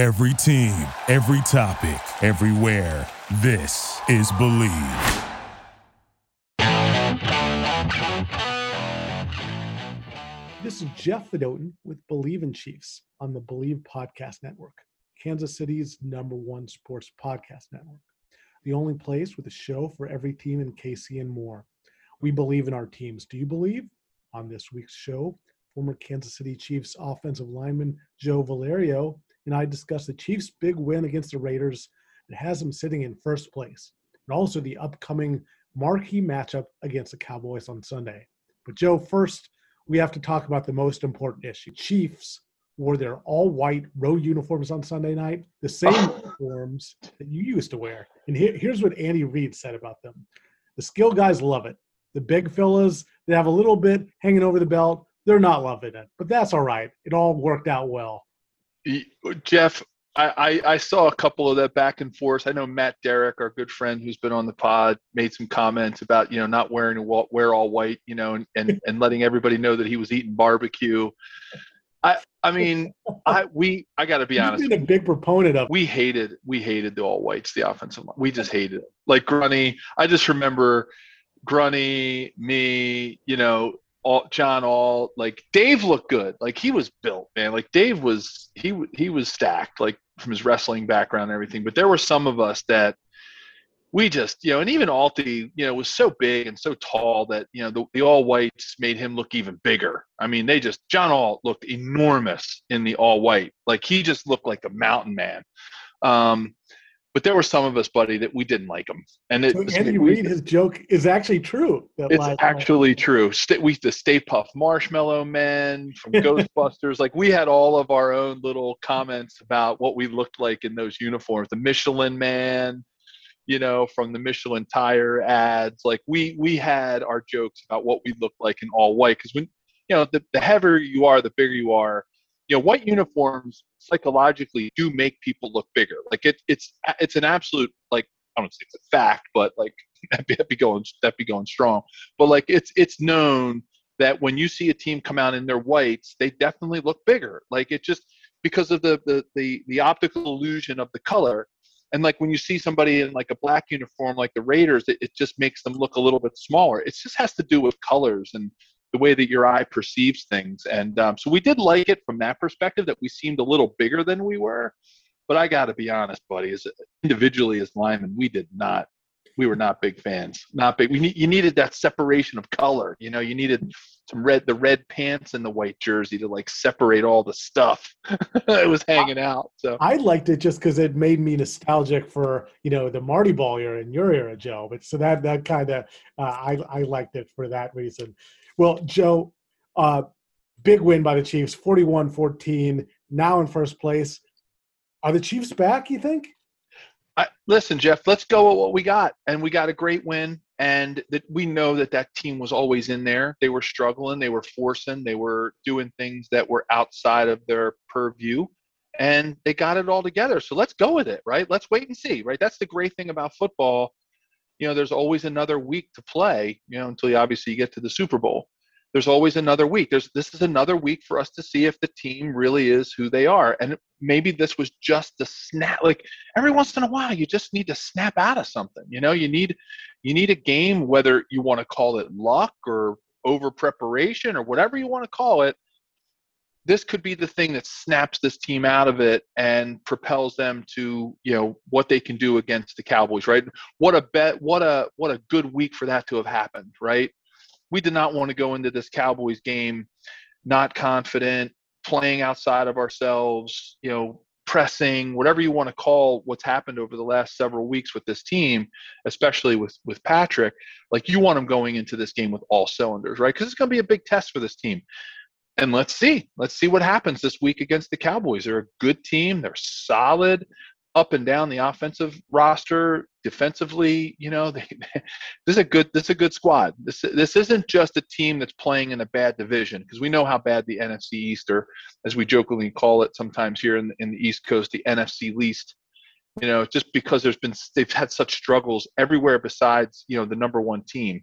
Every team, every topic, everywhere. This is Bleav. This is Jeff Fedotin with Bleav in Chiefs on the Bleav Podcast Network, Kansas City's number one sports podcast network. The only place with a show for every team in KC and more. We believe in our teams. Do you believe? On this week's show, former Kansas City Chiefs offensive lineman Joe Valerio and I discuss the Chiefs' big win against the Raiders that has them sitting in first place, and also the upcoming marquee matchup against the Cowboys on Sunday. But Joe, first we have to talk about the most important issue. Chiefs wore their all-white road uniforms on Sunday night, the same uniforms that you used to wear. And here, here's what Andy Reid said about them: the skill guys love it. The big fellas that have a little bit hanging over the belt, they're not loving it, but that's all right. It all worked out well. Jeff, I, I, I, saw a couple of that back and forth. I know Matt Derrick, our good friend who's been on the pod, made some comments about you know not wearing a wear all white, you know, and, and, and letting everybody know that he was eating barbecue. I I mean, I we I got to be honest. Been a big proponent of. We hated we hated the all whites, the offensive line. We just hated it. Like Grunny, I just remember Grunny, me, you know, all John Alt like Dave looked good. Like he was built, man. Like Dave was he he was stacked like from his wrestling background and everything. But there were some of us that we just, you know, and even Alty, you know, was so big and so tall that, you know, the, the all whites made him look even bigger. I mean, they just John Alt looked enormous in the all white. Like he just looked like a mountain man. Um, but there were some of us, buddy, that we didn't like him. And it, so Andy Reid, his joke is actually true. It's actually true. We the Stay Puft Marshmallow Men from Ghostbusters. Like we had all of our own little comments about what we looked like in those uniforms. The Michelin Man, you know, from the Michelin tire ads. Like we we had our jokes about what we looked like in all white. Because when you know the, the heavier you are, the bigger you are you know, white uniforms psychologically do make people look bigger. Like it, it's it's an absolute like I don't say it's a fact, but like that be, that be going that'd be going strong. But like it's it's known that when you see a team come out in their whites, they definitely look bigger. Like it just because of the the the, the optical illusion of the color. And like when you see somebody in like a black uniform like the Raiders, it, it just makes them look a little bit smaller. It just has to do with colors and the way that your eye perceives things. And um, so we did like it from that perspective that we seemed a little bigger than we were. But I got to be honest, buddy, as individually as linemen, we did not. We were not big fans. Not big. We you needed that separation of color. You know, you needed some red, the red pants and the white jersey to like separate all the stuff that was hanging out. So I liked it just because it made me nostalgic for you know the Marty Ball era and your era, Joe. But so that that kind of uh, I I liked it for that reason. Well, Joe, uh, big win by the Chiefs, 41 14, now in first place. Are the Chiefs back, you think? I, listen, Jeff, let's go with what we got. And we got a great win. And that we know that that team was always in there. They were struggling, they were forcing, they were doing things that were outside of their purview. And they got it all together. So let's go with it, right? Let's wait and see, right? That's the great thing about football you know, there's always another week to play, you know, until you obviously get to the Super Bowl. There's always another week. There's this is another week for us to see if the team really is who they are. And maybe this was just a snap like every once in a while you just need to snap out of something. You know, you need you need a game, whether you want to call it luck or over preparation or whatever you want to call it this could be the thing that snaps this team out of it and propels them to you know what they can do against the Cowboys, right? What a bet! What a what a good week for that to have happened, right? We did not want to go into this Cowboys game not confident, playing outside of ourselves, you know, pressing, whatever you want to call what's happened over the last several weeks with this team, especially with with Patrick. Like you want them going into this game with all cylinders, right? Because it's going to be a big test for this team and let's see. Let's see what happens this week against the cowboys. They're a good team. They're solid up and down the offensive roster defensively. You know they, this is a good this is a good squad. This this isn't just a team that's playing in a bad division because we know how bad the NFC East or as we jokingly call it sometimes here in, in the East Coast the NFC least. You know just because there's been they've had such struggles everywhere besides you know the number one team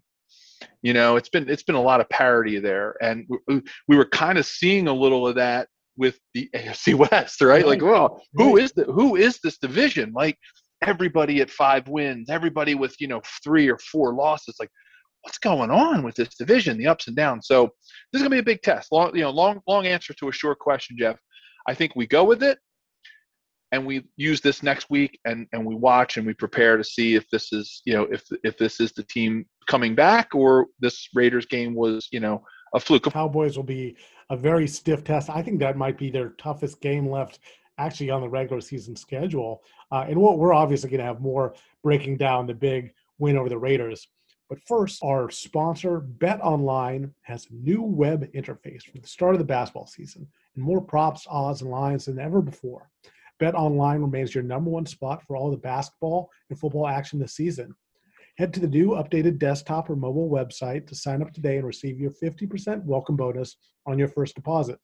you know, it's been it's been a lot of parity there, and we, we were kind of seeing a little of that with the AFC West, right? Like, well, who is the who is this division? Like everybody at five wins, everybody with you know three or four losses. Like, what's going on with this division? The ups and downs. So this is gonna be a big test. Long, you know, long long answer to a short question, Jeff. I think we go with it and we use this next week and and we watch and we prepare to see if this is you know if if this is the team coming back or this Raiders game was you know a fluke. Cowboys will be a very stiff test. I think that might be their toughest game left actually on the regular season schedule. Uh, and what we're obviously going to have more breaking down the big win over the Raiders. But first, our sponsor, Bet Online, has a new web interface for the start of the basketball season and more props, odds, and lines than ever before. Bet Online remains your number one spot for all the basketball and football action this season. Head to the new updated desktop or mobile website to sign up today and receive your 50% welcome bonus on your first deposit.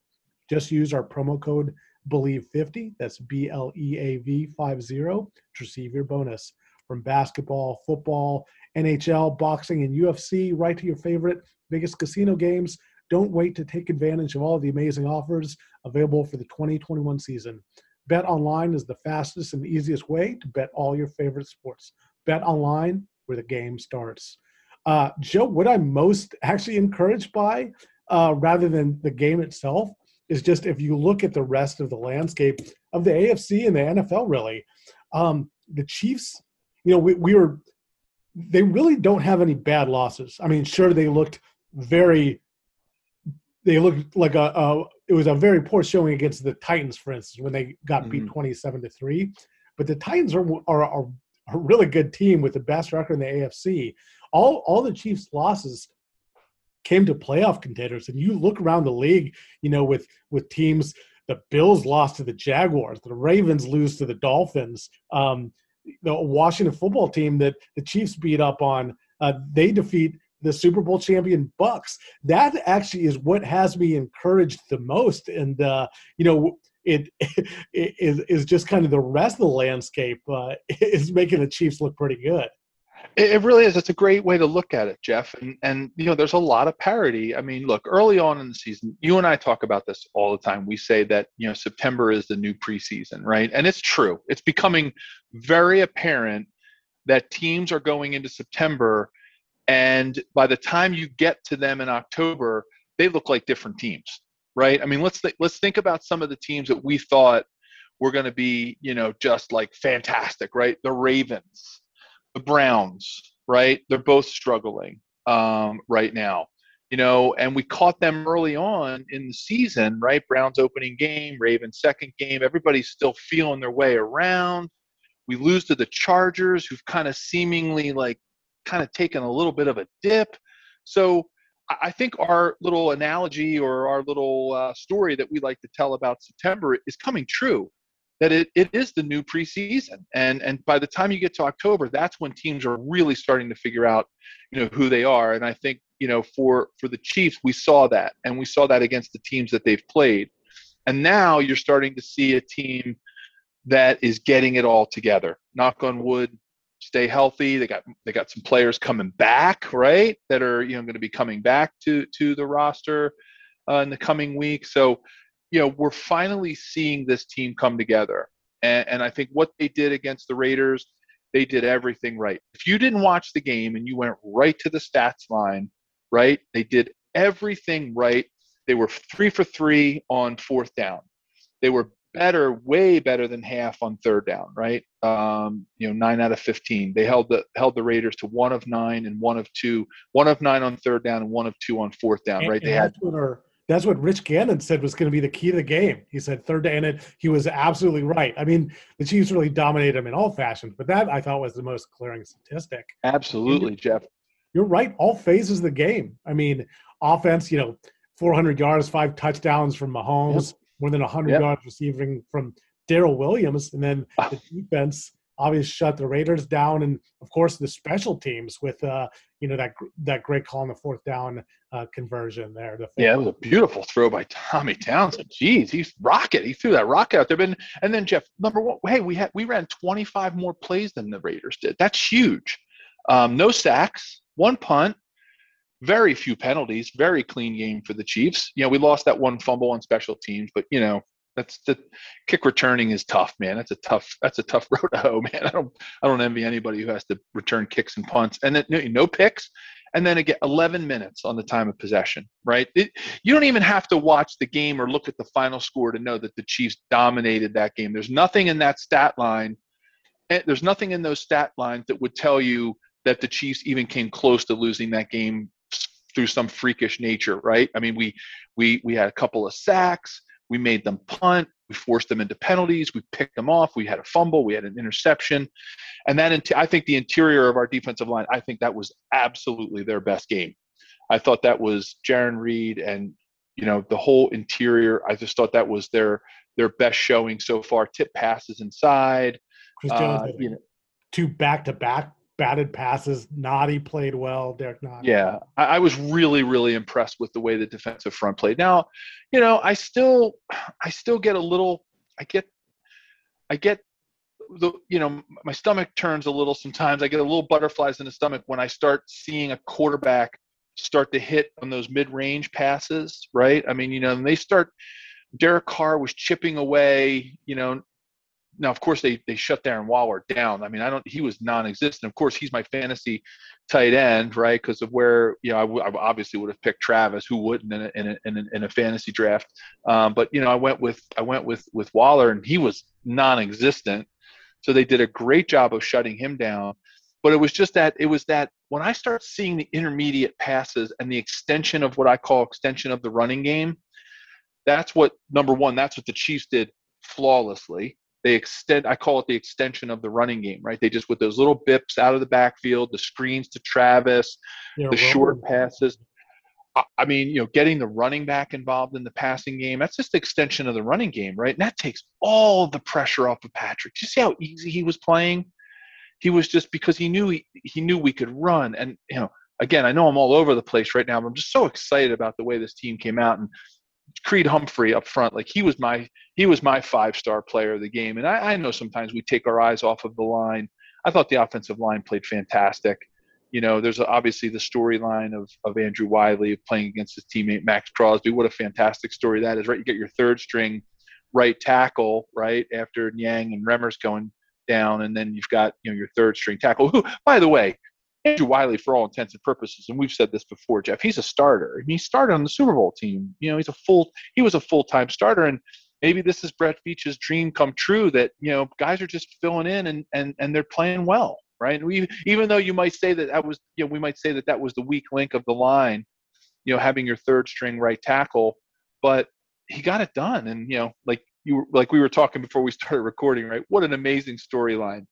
Just use our promo code BLEAV50, that's B L E A V 50, to receive your bonus. From basketball, football, NHL, boxing, and UFC, right to your favorite biggest casino games. Don't wait to take advantage of all the amazing offers available for the 2021 season. Bet online is the fastest and easiest way to bet all your favorite sports. Bet online where the game starts. Uh, Joe, what I'm most actually encouraged by, uh, rather than the game itself, is just if you look at the rest of the landscape of the AFC and the NFL, really, um, the Chiefs, you know, we, we were, they really don't have any bad losses. I mean, sure, they looked very, they looked like a, a it was a very poor showing against the Titans, for instance, when they got beat mm-hmm. 27 to 3. But the Titans are, are, are a really good team with the best record in the AFC. All all the Chiefs' losses came to playoff contenders, and you look around the league, you know, with with teams. The Bills lost to the Jaguars. The Ravens lose to the Dolphins. Um, the Washington football team that the Chiefs beat up on, uh, they defeat the Super Bowl champion Bucks. That actually is what has me encouraged the most. And uh, you know, it, it is is just kind of the rest of the landscape uh, is making the Chiefs look pretty good. It really is. It's a great way to look at it, Jeff. And and you know, there's a lot of parity. I mean, look, early on in the season, you and I talk about this all the time. We say that you know September is the new preseason, right? And it's true. It's becoming very apparent that teams are going into September, and by the time you get to them in October, they look like different teams right? I mean, let's th- let's think about some of the teams that we thought were going to be, you know, just like fantastic, right? The Ravens, the Browns, right? They're both struggling um, right now, you know, and we caught them early on in the season, right? Browns opening game, Ravens second game. Everybody's still feeling their way around. We lose to the Chargers, who've kind of seemingly like kind of taken a little bit of a dip. So I think our little analogy or our little uh, story that we like to tell about September is coming true. That it, it is the new preseason, and and by the time you get to October, that's when teams are really starting to figure out, you know, who they are. And I think you know for for the Chiefs, we saw that, and we saw that against the teams that they've played, and now you're starting to see a team that is getting it all together. Knock on wood, stay healthy. They got they got some players coming back, right? That are you know going to be coming back to to the roster uh, in the coming week. So, you know, we're finally seeing this team come together. And, and I think what they did against the Raiders, they did everything right. If you didn't watch the game and you went right to the stats line, right? They did everything right. They were three for three on fourth down. They were better, way better than half on third down, right? Um, you know, nine out of fifteen. They held the held the Raiders to one of nine and one of two, one of nine on third down and one of two on fourth down, and, right? they had. What our, that's what Rich Gannon said was going to be the key to the game. He said third down, and he was absolutely right. I mean, the Chiefs really dominated them in all fashions, but that I thought was the most clearing statistic. Absolutely, Jeff. You're right. All phases of the game. I mean, offense. You know, 400 yards, five touchdowns from Mahomes. Yep more than 100 yep. yards receiving from Darrel Williams. And then ah. the defense obviously shut the Raiders down. And of course, the special teams with, uh, you know, that that great call on the fourth down uh, conversion there. The yeah, it was a beautiful throw by Tommy Townsend. Jeez, he's rocket. He threw that rocket out there. But, and then Jeff, number one, hey, we had we ran 25 more plays than the Raiders did. That's huge. Um, no sacks, one punt, very few penalties, very clean game for the Chiefs. You know, we lost that one fumble on special teams, but you know, that's the kick returning is tough, man. That's a tough that's a tough road to hoe, man. I don't I don't envy anybody who has to return kicks and punts. And then no, no picks, and then again 11 minutes on the time of possession right it, you don't even have to watch the game or look at the final score to know that the chiefs dominated that game there's nothing in that stat line eh, there's nothing in those stat lines that would tell you that the chiefs even came close to losing that game through some freakish nature right i mean we we we had a couple of sacks we made them punt we forced them into penalties. We picked them off. We had a fumble. We had an interception, and that I think the interior of our defensive line. I think that was absolutely their best game. I thought that was Jarran Reed and you know the whole interior. I just thought that was their their best showing so far. Tip passes inside. Uh, you know, two back to back batted passes. Nnadi played well. Derrick Nnadi. Yeah, I, I, was really, really impressed with the way the defensive front played. Now, you know, I still, I still get a little, I get, I get the, you know, my stomach turns a little sometimes. I get a little butterflies in the stomach when I start seeing a quarterback start to hit on those mid-range passes, right? I mean, you know, and they start. Derek Carr was chipping away, you know, now of course they they shut Darren Waller down. I mean, I don't. He was non-existent. Of course, he's my fantasy tight end, right? Because of where you know I, w- I obviously would have picked Travis. Who wouldn't in a, in a, in a, in a fantasy draft? Um, but you know, I went with I went with with Waller, and he was non-existent. So they did a great job of shutting him down. But it was just that it was that when I start seeing the intermediate passes and the extension of what I call extension of the running game, that's what number one. That's what the Chiefs did flawlessly they extend i call it the extension of the running game right they just with those little bips out of the backfield the screens to travis yeah, the short passes I mean, you know, getting the running back involved in the passing game, that's just the extension of the running game, right? And that takes all the pressure off of Patrick. Do you see how easy he was playing? He was just because he knew he, he knew we could run. And, you know, again, I know I'm all over the place right now, but I'm just so excited about the way this team came out. And Creed Humphrey up front, like he was my he was my five star player of the game. And I, I know sometimes we take our eyes off of the line. I thought the offensive line played fantastic. You know, there's obviously the storyline of of Andrew Wylie playing against his teammate Maxx Crosby. What a fantastic story that is, right? You get your third string right tackle, right, after Niang and Remmers going down, and then you've got you know your third string tackle. Who, by the way, Andrew Wylie, for all intents and purposes, and we've said this before, Jeff, he's a starter. He started on the Super Bowl team. You know, he's a full he was a full time starter, and maybe this is Brett Veach's dream come true that you know guys are just filling in and and and they're playing well, right? And we even though you might say that that was you know we might say that that was the weak link of the line, you know, having your third string right tackle, but he got it done, and you know, like you like we were talking before we started recording, right? What an amazing storyline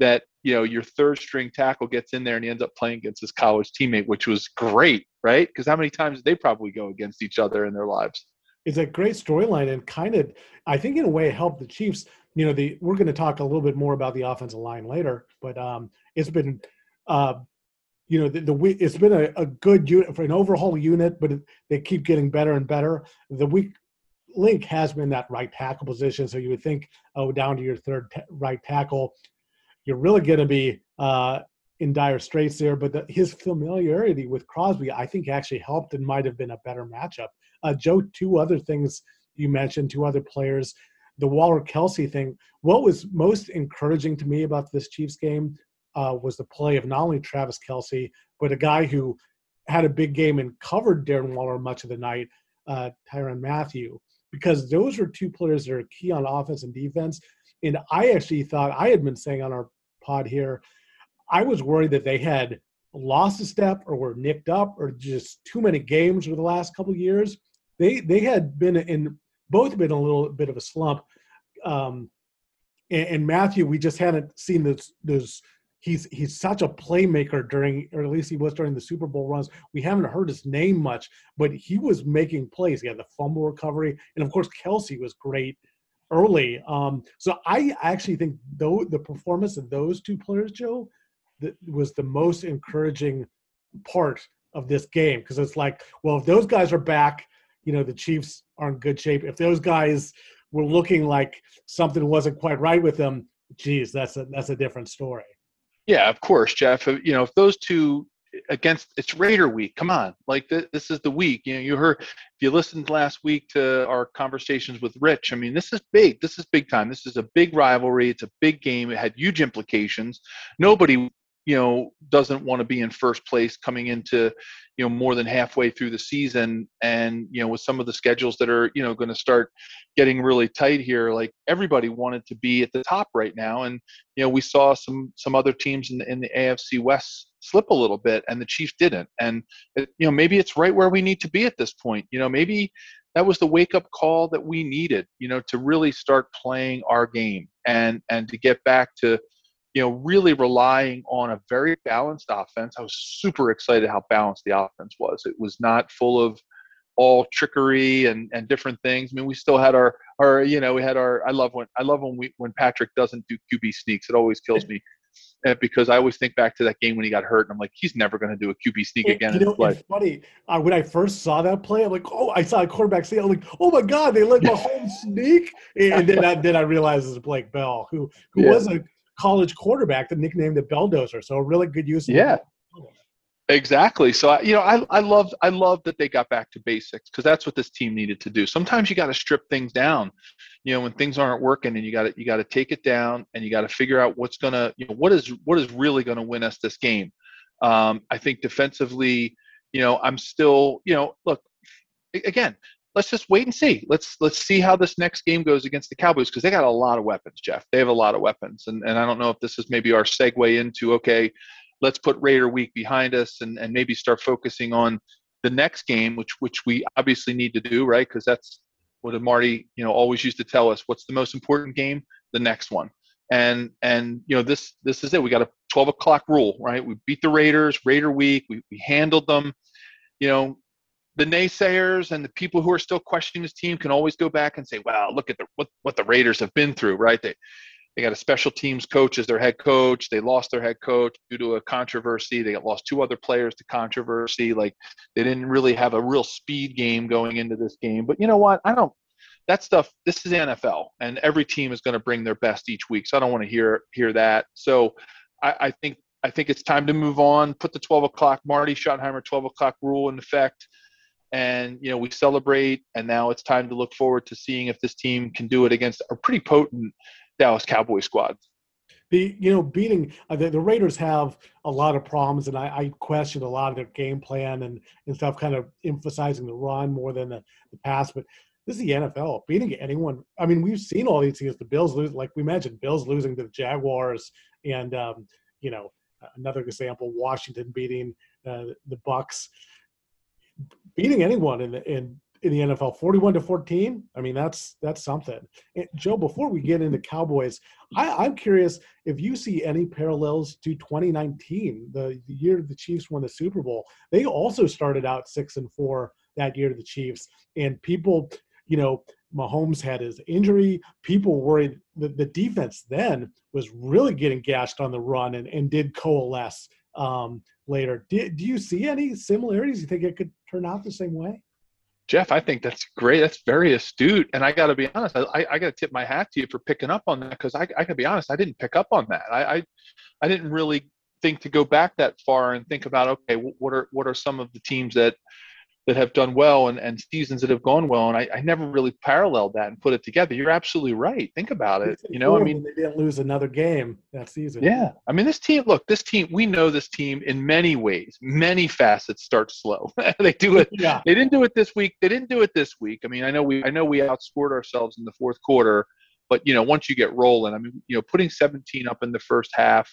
that you know your third string tackle gets in there and he ends up playing against his college teammate, which was great, right? Because how many times did they probably go against each other in their lives? It's a great storyline and kind of, I think, in a way, helped the Chiefs. You know, the we're going to talk a little bit more about the offensive line later, but um, it's been, uh, you know, the, the it's been a, a good unit for an overhaul unit, but they keep getting better and better. The weak link has been that right tackle position, so you would think, oh, down to your third t- right tackle you're really going to be uh, in dire straits there. But the, his familiarity with Crosby, I think, actually helped and might have been a better matchup. Uh, Joe, two other things you mentioned, two other players. The Waller Kelce thing. What was most encouraging to me about this Chiefs game uh, was the play of not only Travis Kelce, but a guy who had a big game and covered Darren Waller much of the night, uh, Tyrann Mathieu, because those are two players that are key on offense and defense. And I actually thought I had been saying on our pod here, I was worried that they had lost a step or were nicked up or just too many games over the last couple years. They they had been in both been a little bit of a slump. Um, and, and Mathieu, we just hadn't seen those those. He's he's such a playmaker during, or at least he was during the Super Bowl runs. We haven't heard his name much, but he was making plays. He had the fumble recovery, and of course Kelce was great early. Um, so I actually think though the performance of those two players, Joe, that was the most encouraging part of this game because it's like, well, if those guys are back, you know, the Chiefs are in good shape. If those guys were looking like something wasn't quite right with them, geez, that's a that's a different story. Yeah, of course, Jeff. You know, if those two against it's Raider week. Come on, like th- this is the week. You know, you heard if you listened last week to our conversations with Rich. I mean, this is big. This is big time. This is a big rivalry. It's a big game. It had huge implications. Nobody you know doesn't want to be in first place coming into you know more than halfway through the season. And you know with some of the schedules that are you know going to start getting really tight here like everybody wanted to be at the top right now. And you know we saw some some other teams in the, in the AFC West slip a little bit and the Chiefs didn't. And it, you know maybe it's right where we need to be at this point. You know maybe that was the wake up call that we needed you know to really start playing our game and and to get back to you know, really relying on a very balanced offense. I was super excited how balanced the offense was. It was not full of all trickery and, and different things. I mean, we still had our, our, you know, we had our, I love when, I love when we, when Patrick doesn't do QB sneaks. It always kills me eh, because I always think back to that game when he got hurt, and I'm like, he's never going to do a QB sneak again. You know, it's funny. Uh, when I first saw that play, I'm like, oh, I saw a quarterback sneak. I'm like, oh my god, they let Mahomes sneak, and then I, then I realized it's Blake Bell, who who yeah. was a college quarterback that nicknamed the Belldozer. So a really good use. yeah. Exactly. So you know, I I love I love that they got back to basics because that's what this team needed to do. Sometimes you got to strip things down, you know, when things aren't working, and you got to you got to take it down, and you got to figure out what's gonna you know what is what is really gonna win us this game. Um, I think defensively, you know, I'm still you know, look again, let's just wait and see. Let's let's see how this next game goes against the Cowboys because they got a lot of weapons, Jeff. They have a lot of weapons, and and I don't know if this is maybe our segue into okay, let's put Raider Week behind us and and maybe start focusing on the next game, which which we obviously need to do, right? Because that's what Marty you know always used to tell us. What's the most important game? The next one. And and you know this this is it. We got a 12 o'clock rule, right? We beat the Raiders, Raider Week. We we handled them. You know, the naysayers and the people who are still questioning this team can always go back and say, "Wow, look at the what, what the Raiders have been through." Right? They they got a special teams coach as their head coach. They lost their head coach due to a controversy. They lost two other players to controversy. Like they didn't really have a real speed game going into this game. But you know what? I don't. That stuff. This is NFL, and every team is going to bring their best each week. So I don't want to hear hear that. So I, I think I think it's time to move on. Put the 12 o'clock Marty Schottenheimer 12 o'clock rule in effect and you know we celebrate and now it's time to look forward to seeing if this team can do it against a pretty potent dallas cowboy squad. The you know beating uh, the, the, raiders have a lot of problems and I, I question a lot of their game plan and, and stuff kind of emphasizing the run more than the, the pass but this is the nfl beating anyone i mean we've seen all these things the bills lose like we mentioned bills losing to the jaguars and um, you know another example washington beating uh, the bucks beating anyone in the in in the NFL, 41 to 14. I mean, that's that's something. And Joe, before we get into Cowboys, I, am curious if you see any parallels to 2019, the, the year the Chiefs won the Super Bowl. They also started out six and four that year to the Chiefs, and people, you know, Mahomes had his injury. People worried that the defense then was really getting gashed on the run and, and did coalesce um, later. Do, do you see any similarities? You think it could turn out the same way? Jeff, I think that's great. That's very astute. And I got to be honest, I, I got to tip my hat to you for picking up on that because I, I can be honest, I didn't pick up on that. I, I, I didn't really think to go back that far and think about okay, what are what are some of the teams that that have done well and, and seasons that have gone well. And I, I never really paralleled that and put it together. You're absolutely right. Think about it. You know, I mean, they didn't lose another game that season. Yeah. I mean, this team, look, this team, we know this team in many ways, many facets start slow. they do it. Yeah. They didn't do it this week. They didn't do it this week. I mean, I know we, I know we outscored ourselves in the fourth quarter, but you know, once you get rolling, I mean, you know, putting 17 up in the first half,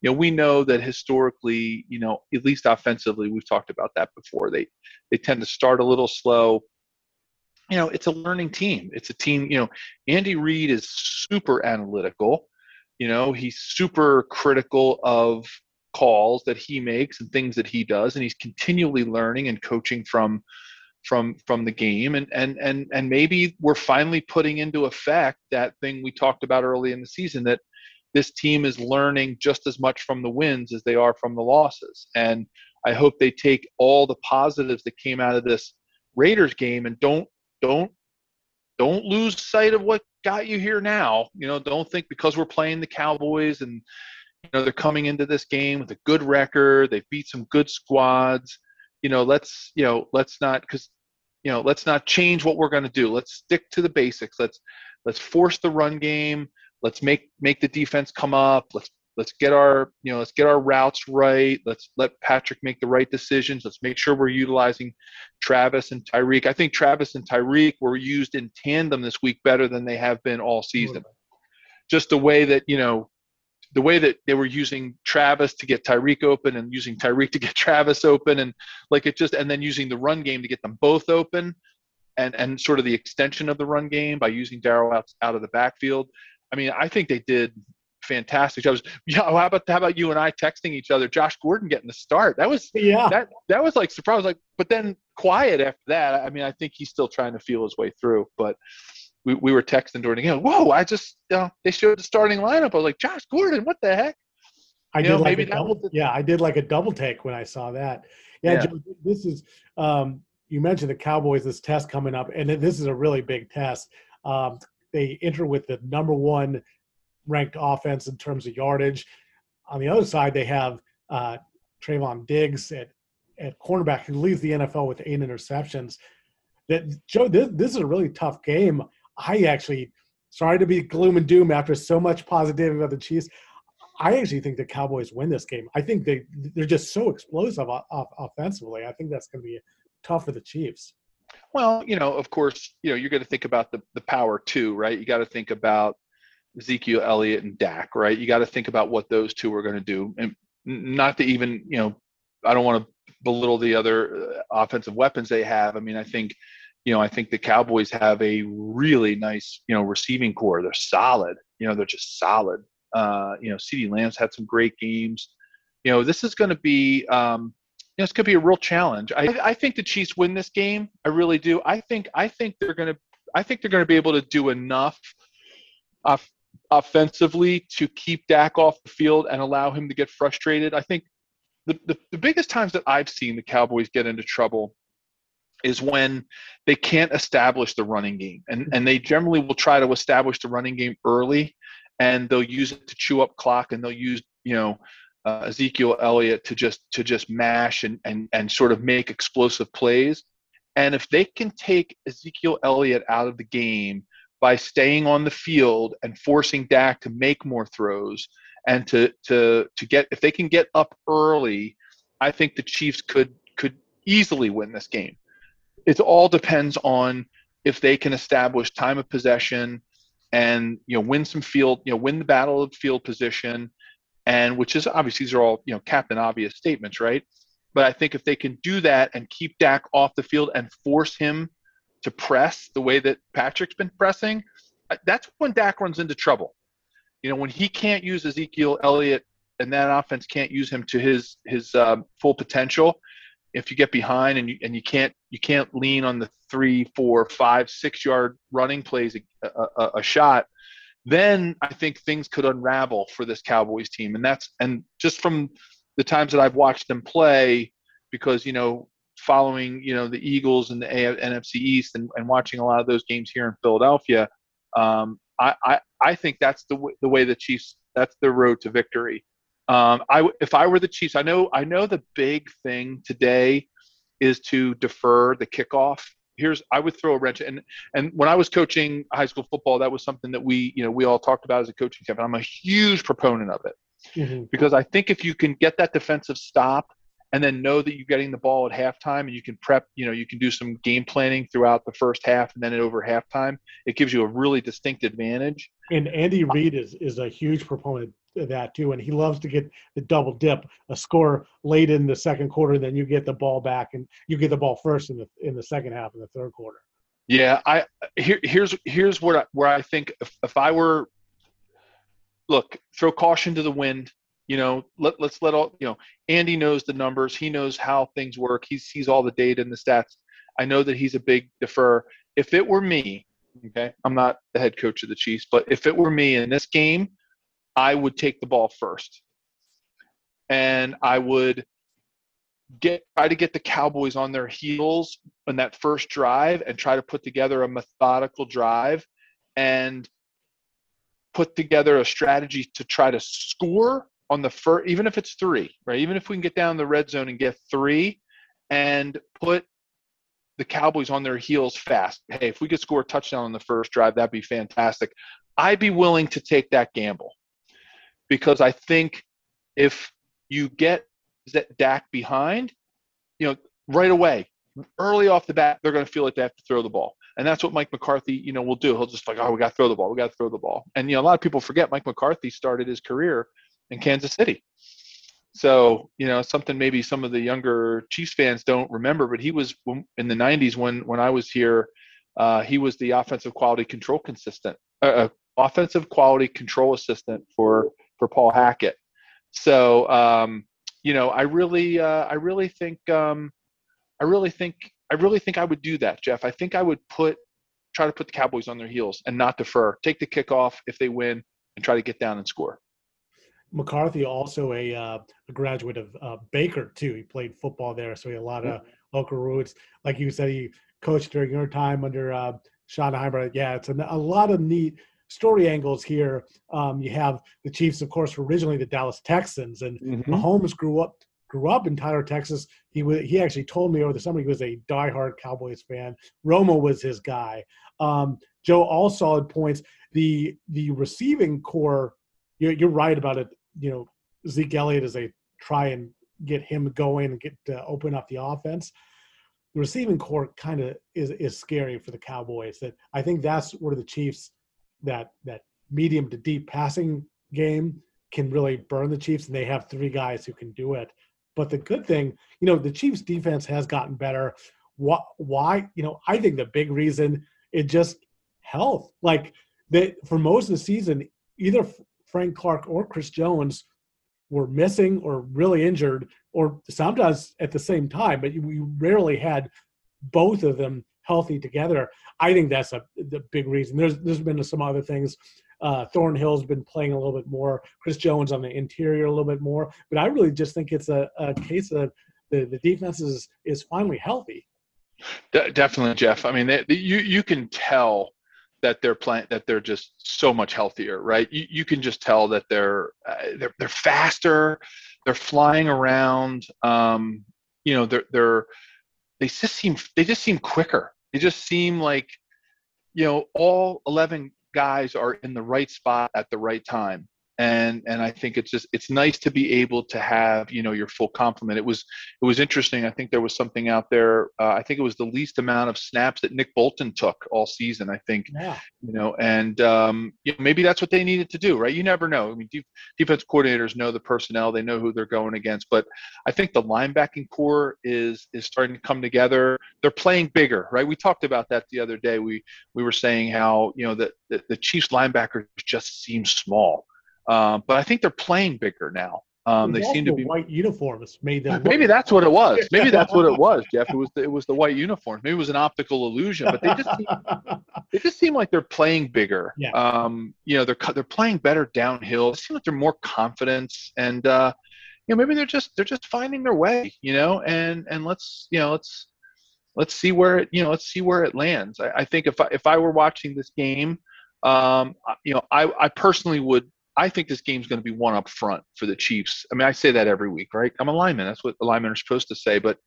you know, we know that historically, you know, at least offensively, we've talked about that before. They they tend to start a little slow. You know, it's a learning team. It's a team. You know, Andy Reid is super analytical. You know, he's super critical of calls that he makes and things that he does, and he's continually learning and coaching from from from the game and and and and maybe we're finally putting into effect that thing we talked about early in the season that this team is learning just as much from the wins as they are from the losses. And I hope they take all the positives that came out of this Raiders game and don't don't don't lose sight of what got you here now. You know, don't think because we're playing the Cowboys and You know, they're coming into this game with a good record. They've beat some good squads. You know, let's you know, let's not because you know, let's not change what we're going to do. Let's stick to the basics. Let's let's force the run game. Let's make make the defense come up. Let's let's get our you know let's get our routes right. Let's let patrick make the right decisions. Let's make sure we're utilizing travis and tyreek. I think travis and tyreek were used in tandem this week better than they have been all season. Just the way that you know the way that they were using travis to get tyreek open and using tyreek to get travis open and like it just and then using the run game to get them both open and and sort of the extension of the run game by using darrel out, out of the backfield i mean i think they did fantastic. jobs. was, yeah. How about how about you and I texting each other? Josh Gordon getting the start. That was yeah. That that was like surprise. Like, but then quiet after that. I mean, I think he's still trying to feel his way through. But we, we were texting during the game. Whoa! I just you know, they showed the starting lineup. I was like, Josh Gordon, what the heck? I you did know, like a double. The, yeah, I did like a double take when I saw that. Yeah, yeah. Joe, this is. Um, you mentioned the Cowboys. This test coming up, and this is a really big test. Um, they enter with the number one ranked offense in terms of yardage. On the other side, they have uh, Trevon Diggs at, at cornerback who leads the NFL with eight interceptions. That Joe, this, this is a really tough game. I actually, sorry to be gloom and doom after so much positivity about the Chiefs. I actually think the Cowboys win this game. I think they they're just so explosive off, offensively. I think that's going to be tough for the Chiefs. Well, you know, of course, you know, you're going to think about the the power too, right? You got to think about Ezekiel Elliott and Dak, right? You got to think about what those two are going to do, and not to even, you know, I don't want to belittle the other uh, offensive weapons they have. I mean, I think, you know, I think the Cowboys have a really nice, you know, receiving corps. They're solid. You know, they're just solid. Uh, you know, CeeDee Lamb's had some great games. You know, this is going to be, um, know, going to be a real challenge. I, I think the Chiefs win this game. I really do. I think, I think they're going to, I think they're going to be able to do enough off, offensively to keep Dak off the field and allow him to get frustrated. I think the, the, the, biggest times that I've seen the Cowboys get into trouble is when they can't establish the running game. And, and they generally will try to establish the running game early and they'll use it to chew up clock and they'll use, you know, uh, Ezekiel Elliott to just to just mash and, and and sort of make explosive plays. And if they can take Ezekiel Elliott out of the game by staying on the field and forcing Dak to make more throws and to to to get if they can get up early, I think the Chiefs could could easily win this game. It all depends on if they can establish time of possession and you know win some field, you know win the battle of field position and which is obviously these are all, you know, captain obvious statements, right? But I think if they can do that and keep Dak off the field and force him to press the way that Patrick's been pressing, uh, that's when Dak runs into trouble. You know, when he can't use Ezekiel Elliott and that offense can't use him to his his um, full potential. If you get behind and you and you can't you can't lean on the three, four, five, six yard running plays a, a, a shot, then I think things could unravel for this Cowboys team. And that's and just from the times that I've watched them play, because you know following you know the Eagles and the NFC East and, and watching a lot of those games here in Philadelphia, um, I, I I think that's the w- the way the Chiefs that's the road to victory. Um, I if I were the Chiefs, I know I know the big thing today is to defer the kickoff. Here's I would throw a wrench and and when I was coaching high school football, that was something that we you know we all talked about as a coaching staff. And I'm a huge proponent of it mm-hmm. because I think if you can get that defensive stop and then know that you're getting the ball at halftime and you can prep, you know, you can do some game planning throughout the first half and then over halftime. It gives you a really distinct advantage. And Andy Reid is is a huge proponent of that too, and he loves to get the double dip, a score late in the second quarter, and then you get the ball back and you get the ball first in the in the second half of the third quarter. Yeah, I here here's here's where I, where I think if, if I were look throw caution to the wind you know let, let's let all you know andy knows the numbers. He knows how things work. He sees all the data and the stats. I know that he's a big defer. If it were me okay i'm not the head coach of the chiefs but if it were me in this game i would take the ball first. And i would get try to get the cowboys on their heels in that first drive and try to put together a methodical drive and put together a strategy to try to score on the first, even if it's three, right? Even if we can get down the red zone and get three, and put the Cowboys on their heels fast. Hey, if we could score a touchdown on the first drive, that'd be fantastic. I'd be willing to take that gamble because I think if you get that Dak behind, you know, right away, early off the bat, they're going to feel like they have to throw the ball. And that's what Mike McCarthy, you know, will do. He'll just like, oh, we got to throw the ball. We got to throw the ball. And, you know, a lot of people forget Mike McCarthy started his career in Kansas City. So, you know, something maybe some of the younger Chiefs fans don't remember, but he was in the 90s when, when I was here, uh, he was the offensive quality control consistent, uh, uh, offensive quality control assistant for, for Paul Hackett. So, um, you know, I really, uh, I really think, um, I really think, I really think I would do that, Jeff. I think I would put, try to put the Cowboys on their heels and not defer. Take the kickoff if they win and try to get down and score. McCarthy also a, uh, a graduate of uh, Baker too. He played football there, so he had a lot of local roots. Like you said, he coached during your time under uh, Schottenheimer. Yeah, it's a, a lot of neat story angles here. Um, you have the Chiefs, of course, were originally the Dallas Texans, and mm-hmm. Mahomes grew up grew up in Tyler, Texas. He was he actually told me over the summer he was a diehard Cowboys fan. Romo was his guy. Um, Joe, all solid points. The the receiving corps, you're, you're right about it. You know, Zeke Elliott is a try and get him going and get uh, open up the offense. The receiving corps kind of is is scary for the Cowboys. That I think that's where the Chiefs that that medium to deep passing game can really burn the Chiefs, and they have three guys who can do it. But the good thing, you know, the Chiefs' defense has gotten better. Why? Why? You know, I think the big reason it just health. Like that for most of the season, either Frank Clark or Chris Jones were missing or really injured, or sometimes at the same time. But we rarely had both of them healthy together. I think that's a the big reason. There's there's been some other things. Uh, Thornhill's been playing a little bit more. Chris Jones on the interior a little bit more. But I really just think it's a, a case of the, the defense is is finally healthy. De- definitely, Jeff. I mean, they, you you can tell that they're playing that they're just so much healthier, right? You you can just tell that they're uh, they're they're faster, they're flying around. Um, you know, they're they're they just seem they just seem quicker they just seem like, you know, all 11 guys are in the right spot at the right time and and I think it's just it's nice to be able to have you know your full complement. It was it was interesting. I think there was something out there. Uh, I think it was the least amount of snaps that Nick Bolton took all season. I think yeah. you know, and um, you know, maybe that's what they needed to do, right? You never know. I mean, def- defense coordinators know the personnel, they know who they're going against. But I think the linebacking corps is is starting to come together. They're playing bigger, right? We talked about that the other day. We we were saying how you know the the, the Chiefs linebackers just seem small um, but I think they're playing bigger now. Um, they seem to be white uniforms made them. Maybe that's what it was. Maybe that's what it was, Jeff. It was the, it was the white uniform. Maybe it was an optical illusion, but they just seem, they just seem like they're playing bigger. Yeah. Um, you know, they're they're playing better downhill. It seems like they're more confident, and uh, you know, maybe they're just they're just finding their way. You know, and and let's you know let's let's see where it you know let's see where it lands. I, I think if I if I were watching this game, um, you know, I I personally would I think this game's going to be one up front for the Chiefs. I mean, I say that every week, right? I'm a lineman. That's what linemen are supposed to say. But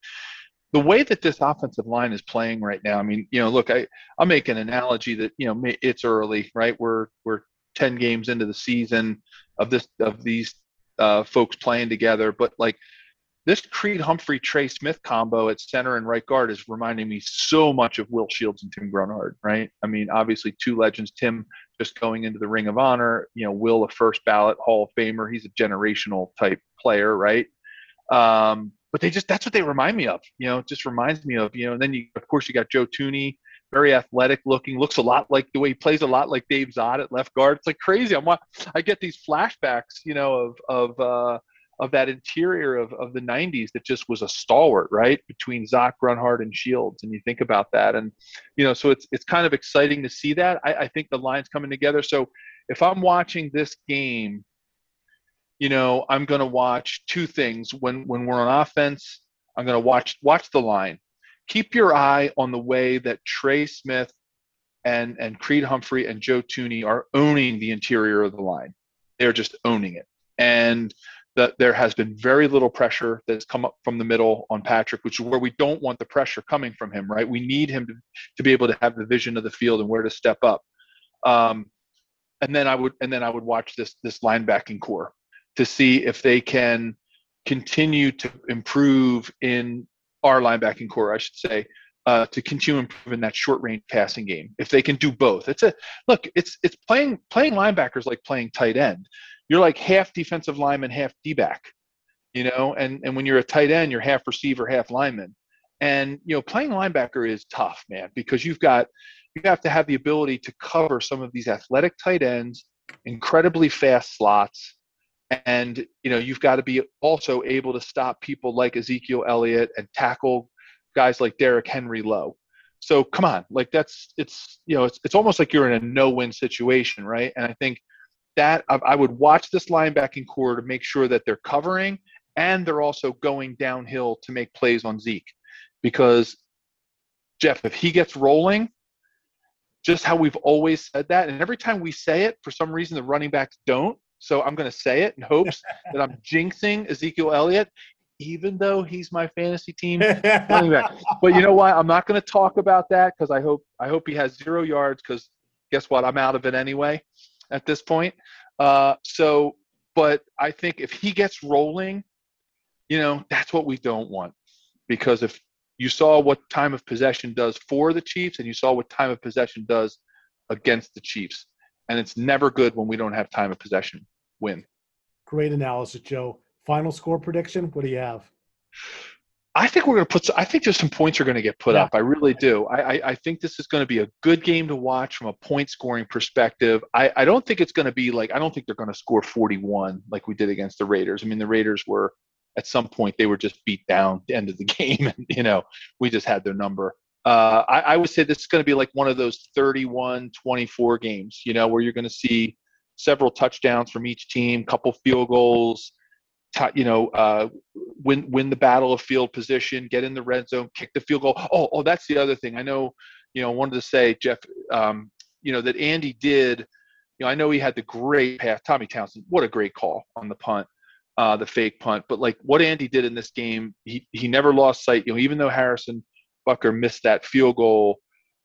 the way that this offensive line is playing right now, I mean, you know, look, I I'll make an analogy that you know it's early, right? We're we're 10 games into the season of this of these uh, folks playing together, but like this Creed Humphrey Trey Smith combo at center and right guard is reminding me so much of Will Shields and Tim Grunhard, right? I mean, obviously two legends. Tim just going into the Ring of Honor, you know, Will a first ballot Hall of Famer. He's a generational type player, right? Um, but they just that's what they remind me of. You know, it just reminds me of, you know, and then you of course you got Joe Thuney, very athletic looking, looks a lot like the way he plays a lot like Dave Szott at left guard. It's like crazy. I'm I get these flashbacks, you know, of of uh of that interior of, of the 90s that just was a stalwart, right, between Szott Grunhard, and Shields. And you think about that, and you know, so it's it's kind of exciting to see that. I, I think the lines coming together. So if I'm watching this game, you know, I'm going to watch two things. When when we're on offense, I'm going to watch watch the line. Keep your eye on the way that Trey Smith and and Creed Humphrey and Joe Thuney are owning the interior of the line. They're just owning it and that there has been very little pressure that's come up from the middle on Patrick, which is where we don't want the pressure coming from him, right? We need him to, to be able to have the vision of the field and where to step up. Um, and then I would and then I would watch this this linebacking corps to see if they can continue to improve in our linebacking corps, I should say, uh, to continue improving that short range passing game. If they can do both, it's a look. It's it's playing playing linebackers like playing tight end you're like half defensive lineman, half D back, you know, and, and when you're a tight end, you're half receiver, half lineman. And, you know, playing linebacker is tough, man, because you've got, you have to have the ability to cover some of these athletic tight ends, incredibly fast slots. And, you know, you've got to be also able to stop people like Ezekiel Elliott and tackle guys like Derrick Henry low. So come on, like that's, it's, you know, it's, it's almost like you're in a no win situation, right? And I think that I would watch this linebacking corps to make sure that they're covering and they're also going downhill to make plays on Zeke. Because Jeff, if he gets rolling, just how we've always said that, and every time we say it, for some reason the running backs don't. So I'm going to say it in hopes that I'm jinxing Ezekiel Elliott, even though he's my fantasy team running back. But you know what? I'm not going to talk about that because I hope I hope he has zero yards. Because guess what? I'm out of it anyway at this point. Uh, so, but I think if he gets rolling, you know, that's what we don't want. Because if you saw what time of possession does for the Chiefs and you saw what time of possession does against the Chiefs. And it's never good when we don't have time of possession win. Great analysis, Joe. Final score prediction? What do you have? I think we're going to put. I think just some points are going to get put yeah. up. I really do. I, I, I, think this is going to be a good game to watch from a point scoring perspective. I, I don't think it's going to be like. I don't think they're going to score 41 like we did against the Raiders. I mean, the Raiders were at some point they were just beat down at the end of the game, and you know we just had their number. Uh, I, I would say this is going to be like one of those 31-24 games. You know, where you're going to see several touchdowns from each team, couple field goals you know, uh, win win the battle of field position, get in the red zone, kick the field goal. Oh, oh, that's the other thing. I know, you know, I wanted to say, Jeff, um, you know, that Andy did. You know, I know he had the great pass. Tommy Townsend, what a great call on the punt, uh, the fake punt. But like what Andy did in this game, he he never lost sight. You know, even though Harrison Butker missed that field goal,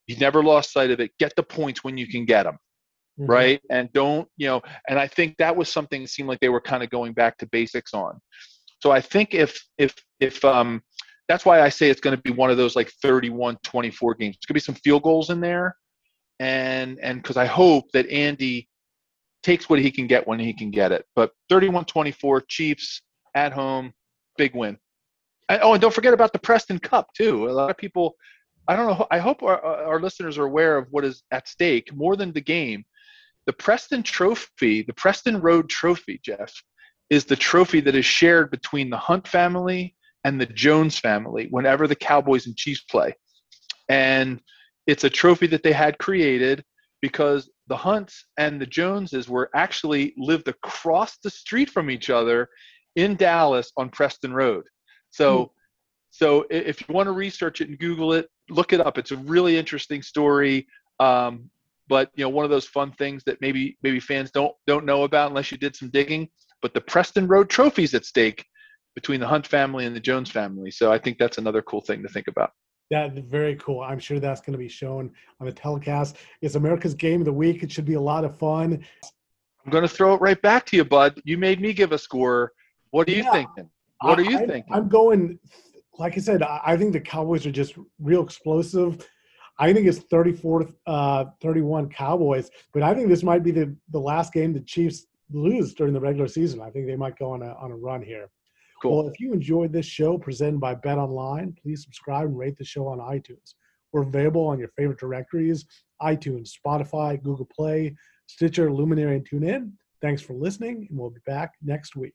he never lost sight of it. Get the points when you can get them mm-hmm. right? And don't, you know, and I think that was something that seemed like they were kind of going back to basics on. So I think if if if um that's why I say it's going to be one of those like 31 24 games. It's going to be some field goals in there. And and cuz I hope that Andy takes what he can get when he can get it. But 31 24 Chiefs at home, big win. Oh, and don't forget about the Preston Cup too. A lot of people I don't know. I hope our, our listeners are aware of what is at stake more than the game the Preston Trophy, the Preston Road Trophy, Jeff, is the trophy that is shared between the Hunt family and the Jones family whenever the Cowboys and Chiefs play. And it's a trophy that they had created because the Hunts and the Joneses were actually lived across the street from each other in Dallas on Preston Road. So mm. so if you want to research it and Google it, look it up. It's a really interesting story. Um, but you know one of those fun things that maybe maybe fans don't don't know about unless you did some digging but the preston road trophies at stake between the hunt family and the jones family so i think that's another cool thing to think about yeah, very cool. I'm sure that's going to be shown on the telecast. It's America's Game of the Week. It should be a lot of fun. I'm going to throw it right back to you, bud. You made me give a score. What are you thinking? What are you I, thinking? I'm going, like I said, I think the Cowboys are just real explosive. I think it's 34 uh, 31 Cowboys, but I think this might be the, the last game the Chiefs lose during the regular season. I think they might go on a, on a run here. Cool. Well, if you enjoyed this show presented by Bet Online, please subscribe and rate the show on iTunes. We're available on your favorite directories iTunes, Spotify, Google Play, Stitcher, Luminary, and TuneIn. Thanks for listening, and we'll be back next week.